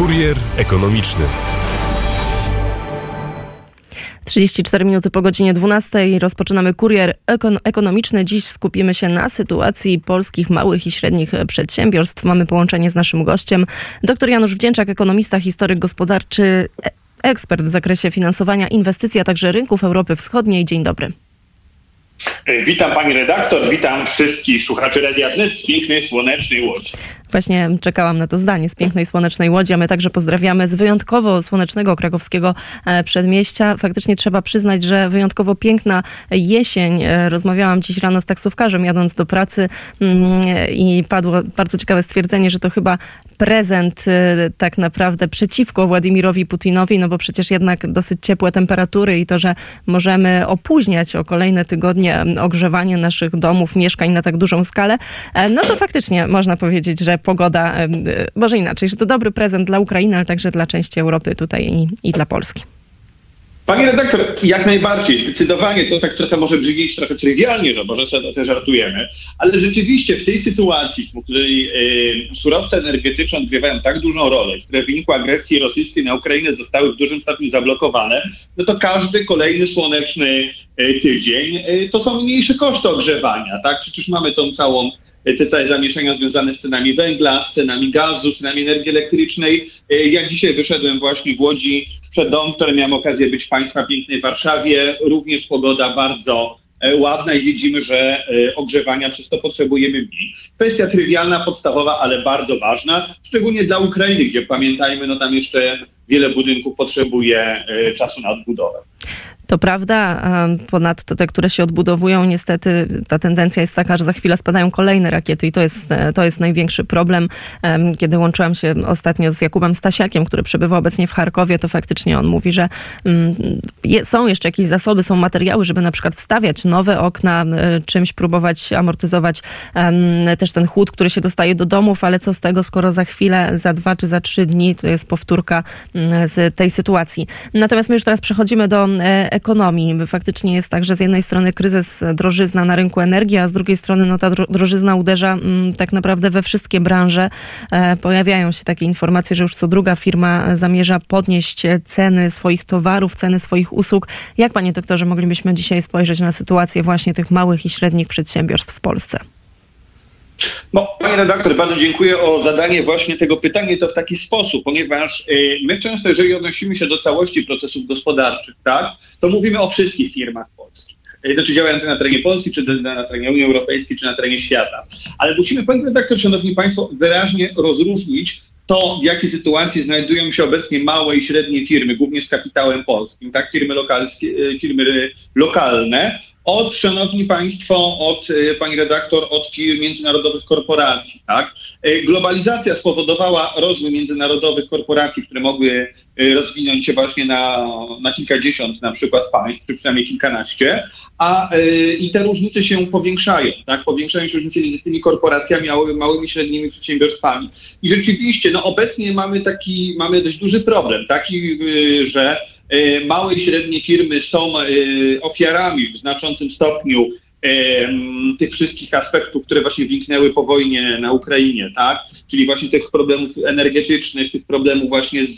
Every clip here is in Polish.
Kurier ekonomiczny. 34 minuty po godzinie 12 rozpoczynamy kurier ekon ekonomiczny. Dziś skupimy się na sytuacji polskich małych i średnich przedsiębiorstw. Mamy połączenie z naszym gościem, dr Janusz Wdzięczak, ekonomista, historyk gospodarczy, e, ekspert w zakresie finansowania inwestycji, a także rynków Europy Wschodniej. Dzień dobry. Witam pani redaktor, witam wszystkich słuchaczy Radia Wnet z pięknej, słonecznej Łodzi. Właśnie czekałam na to zdanie z pięknej, słonecznej Łodzi, a my także pozdrawiamy z wyjątkowo słonecznego krakowskiego e, przedmieścia. Faktycznie trzeba przyznać, że wyjątkowo piękna jesień. E, rozmawiałam dziś rano z taksówkarzem jadąc do pracy mm, i padło bardzo ciekawe stwierdzenie, że to chyba prezent tak naprawdę przeciwko Władimirowi Putinowi, no bo przecież jednak dosyć ciepłe temperatury i to, że możemy opóźniać o kolejne tygodnie ogrzewanie naszych domów, mieszkań na tak dużą skalę, e, no to faktycznie można powiedzieć, że pogoda, e, może inaczej, że to dobry prezent dla Ukrainy, ale także dla części Europy tutaj i, i dla Polski. Panie redaktor, jak najbardziej, zdecydowanie to tak trochę może brzmieć trochę trywialnie, że może sobie żartujemy, ale rzeczywiście w tej sytuacji, w której surowce energetyczne odgrywają tak dużą rolę, które w wyniku agresji rosyjskiej na Ukrainę zostały w dużym stopniu zablokowane, no to każdy kolejny słoneczny y, tydzień y, to są mniejsze koszty ogrzewania, tak? Przecież mamy tą całą te całe zamieszania związane z cenami węgla, z cenami gazu, cenami energii elektrycznej. Ja dzisiaj wyszedłem właśnie w Łodzi przed dom, w którym miałem okazję być w Państwa pięknej Warszawie. Również pogoda bardzo e, ładna i widzimy, że e, ogrzewania przez to potrzebujemy mniej. Kwestia trywialna, podstawowa, ale bardzo ważna, szczególnie dla Ukrainy, gdzie pamiętajmy, no tam jeszcze wiele budynków potrzebuje e, czasu na odbudowę. To prawda, ponadto te, które się odbudowują, niestety ta tendencja jest taka, że za chwilę spadają kolejne rakiety i to jest, e, to jest największy problem. Kiedy łączyłam się ostatnio z Jakubem Stasiakiem, który przebywa obecnie w Charkowie, to faktycznie on mówi, że mm, są jeszcze jakieś zasoby, są materiały, żeby na przykład wstawiać nowe okna, czymś próbować amortyzować też ten chłód, który się dostaje do domów, ale co z tego, skoro za chwilę, za dwa czy za trzy dni to jest powtórka mm, z tej sytuacji. Natomiast my już teraz przechodzimy do e, ekonomii. Faktycznie jest tak, że z jednej strony kryzys, drożyzna na rynku energii, a z drugiej strony no, ta drożyzna uderza m, mm, tak naprawdę we wszystkie branże. E, pojawiają się takie informacje, że już co druga firma zamierza podnieść ceny swoich towarów, ceny swoich usług. Jak panie doktorze moglibyśmy dzisiaj spojrzeć na sytuację właśnie tych małych i średnich przedsiębiorstw w Polsce? No, panie redaktor, bardzo dziękuję o zadanie właśnie tego pytania to w taki sposób, ponieważ y, my często, jeżeli odnosimy się do całości procesów gospodarczych, tak, to mówimy o wszystkich firmach polskich. Y, znaczy działających na terenie Polski, czy na terenie Unii Europejskiej, czy na terenie świata. Ale musimy, panie redaktor, szanowni państwo, wyraźnie rozróżnić to, w jakiej sytuacji znajdują się obecnie małe i średnie firmy, głównie z kapitałem polskim, tak, firmy, lokalskie, y, firmy lokalne, od, szanowni państwo, od e, pani redaktor, od firm międzynarodowych korporacji. Tak? E, globalizacja spowodowała rozwój międzynarodowych korporacji, które mogły e, rozwinąć się właśnie na, na kilkadziesiąt na przykład państw, czy przynajmniej kilkanaście, a i te różnice się powiększają, tak? Powiększają się różnice między tymi korporacjami, a małymi, średnimi przedsiębiorstwami. I rzeczywiście, no obecnie mamy taki, mamy dość duży problem, taki, że małe i średnie firmy są e, ofiarami w znaczącym stopniu e, tych wszystkich aspektów, które właśnie wniknęły po wojnie na Ukrainie, tak? Czyli właśnie tych problemów energetycznych, tych problemów właśnie z,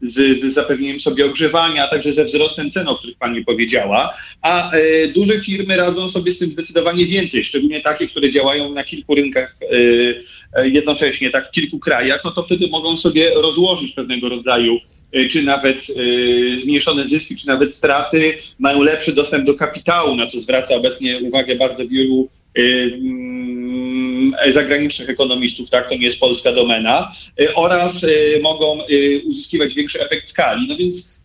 z, z zapewnieniem sobie ogrzewania, a także ze wzrostem cen, o których Pani powiedziała. A e, duże firmy radzą sobie z tym zdecydowanie więcej, szczególnie takie, które działają na kilku rynkach e, jednocześnie, tak, w kilku krajach, no to wtedy mogą sobie rozłożyć pewnego rodzaju czy nawet y, zmniejszone zyski, czy nawet straty, mają lepszy dostęp do kapitału, na co zwraca obecnie uwagę bardzo wielu y, mm, zagranicznych ekonomistów, tak, to nie jest polska domena, oraz mogą uzyskiwać większy efekt skali. No więc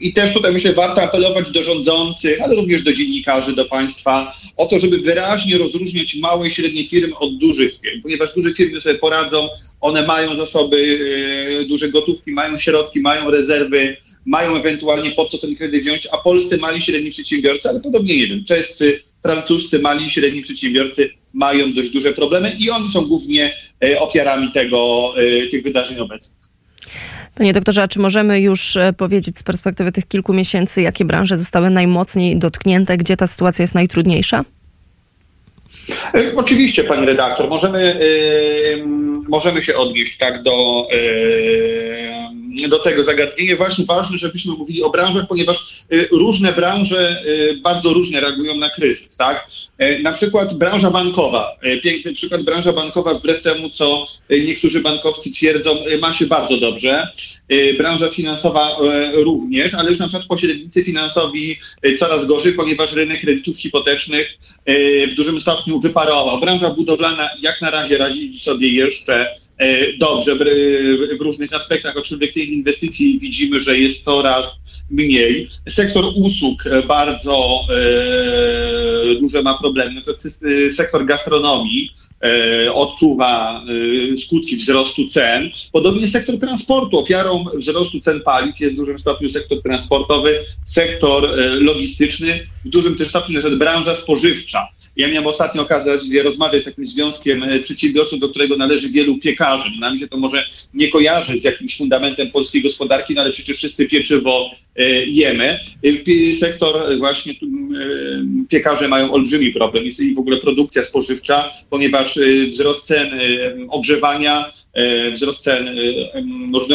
i też tutaj myślę, warto apelować do rządzących, ale również do dziennikarzy, do państwa, o to, żeby wyraźnie rozróżniać małe i średnie firmy od dużych firm, ponieważ duże firmy sobie poradzą one mają zasoby e, duże gotówki, mają środki, mają rezerwy, mają ewentualnie po co ten kredyt wziąć, a polscy mali średni przedsiębiorcy, ale podobnie nie wiem, czescy, francuscy mali średni przedsiębiorcy mają dość duże problemy i oni są głównie e, ofiarami tego, e, tych wydarzeń obecnych. Panie doktorze, a czy możemy już powiedzieć z perspektywy tych kilku miesięcy, jakie branże zostały najmocniej dotknięte, gdzie ta sytuacja jest najtrudniejsza? E, oczywiście, pani redaktor, możemy, yy, możemy się odnieść tak do, yy, do tego zagadnienia. Właśnie ważne, żebyśmy mówili o branżach, ponieważ yy, różne branże bardzo różnie reagują na kryzys. Tak? Na przykład branża bankowa, piękny przykład, branża bankowa wbrew temu, co niektórzy bankowcy twierdzą, ma się bardzo dobrze. Branża finansowa również, ale już na przykład pośrednicy finansowi coraz gorzej, ponieważ rynek kredytów hipotecznych w dużym stopniu wyparował. Branża budowlana jak na razie radzi sobie jeszcze dobrze w różnych aspektach, aczkolwiek tej inwestycji widzimy, że jest coraz mniej. Sektor usług bardzo e, duże ma problemy. Sektor gastronomii e, odczuwa skutki wzrostu cen. Podobnie sektor transportu. Ofiarą wzrostu cen paliw jest w dużym stopniu sektor transportowy, sektor logistyczny, w dużym też stopniu nawet branża spożywcza. Ja miałem ostatnio okazję rozmawiać z takim związkiem e, przedsiębiorców, do którego należy wielu piekarzy. Nam no, się to może nie kojarzy z jakimś fundamentem polskiej gospodarki, no ale przecież wszyscy pieczywo e, jemy. E, sektor właśnie piekarze mają olbrzymi problem i w ogóle produkcja spożywcza, ponieważ wzrost cen ogrzewania wzrost cen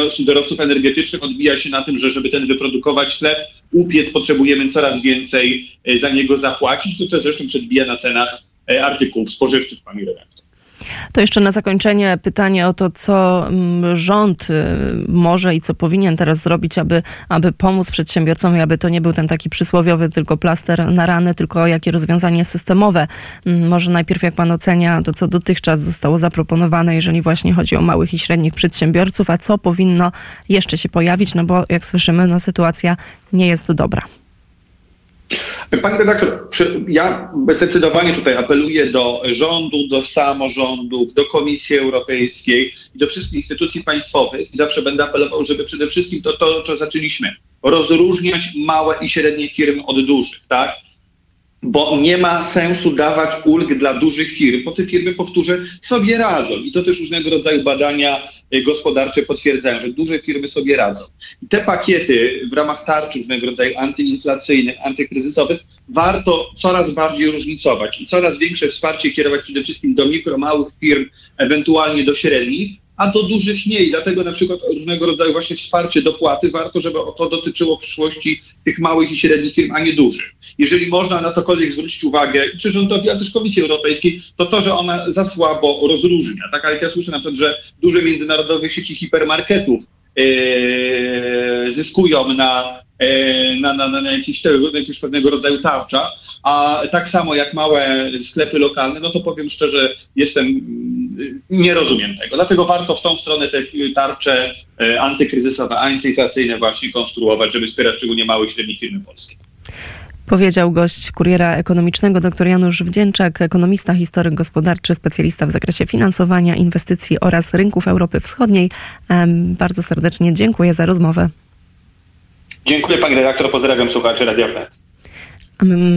surowców energetycznych odbija się na tym, że żeby ten wyprodukować chleb, upiec, potrzebujemy coraz więcej e, za niego zapłacić. To, to zresztą przedbija na cenach e, artykułów spożywczych, pani redaktor. To jeszcze na zakończenie pytanie o to, co mm, rząd y, może i co powinien teraz zrobić, aby, aby pomóc przedsiębiorcom i aby to nie był ten taki przysłowiowy tylko plaster na rany, tylko jakie rozwiązanie systemowe. Mm, może najpierw jak pan ocenia to, co dotychczas zostało zaproponowane, jeżeli właśnie chodzi o małych i średnich przedsiębiorców, a co powinno jeszcze się pojawić, no bo jak słyszymy, no sytuacja nie jest dobra. Panie redaktor, ja zdecydowanie tutaj apeluję do rządu, do samorządów, do Komisji Europejskiej i do wszystkich instytucji państwowych i zawsze będę apelował, żeby przede wszystkim to, to co zaczęliśmy, rozróżniać małe i średnie firmy od dużych, tak? Bo nie ma sensu dawać ulg dla dużych firm, bo te firmy, powtórzę, sobie radzą. I to też różnego rodzaju badania e, gospodarcze potwierdzają, że duże firmy sobie radzą. I te pakiety w ramach tarczy różnego rodzaju antyinflacyjnych, antykryzysowych warto coraz bardziej różnicować i coraz większe wsparcie kierować przede wszystkim do mikro, małych firm, ewentualnie do średnich, a do dużych nie. I dlatego na przykład różnego rodzaju właśnie wsparcie dopłaty warto, żeby to dotyczyło w przyszłości tych małych i średnich firm, a nie dużych. Jeżeli można na cokolwiek zwrócić uwagę, czy rządowi, a też Komisji Europejskiej, to to, że ona za słabo rozróżnia. Tak, ale ja słyszę na przykład, że duże międzynarodowe sieci hipermarketów yy, zyskują na, yy, na, na, na, na jakiś, pewnego rodzaju tarcza, a tak samo jak małe sklepy lokalne, no to powiem szczerze, jestem, nie rozumiem tego. Dlatego warto w tą stronę te tarcze e, antykryzysowe, antyinflacyjne właśnie konstruować, żeby wspierać szczególnie małe i średnie firmy polskie. Powiedział gość kuriera ekonomicznego dr Janusz Wdzięczak, ekonomista, historyk gospodarczy, specjalista w zakresie finansowania, inwestycji oraz rynków Europy Wschodniej. Bardzo serdecznie dziękuję za rozmowę. Dziękuję pani redaktor, pozdrawiam słuchaczy Radia Wnet.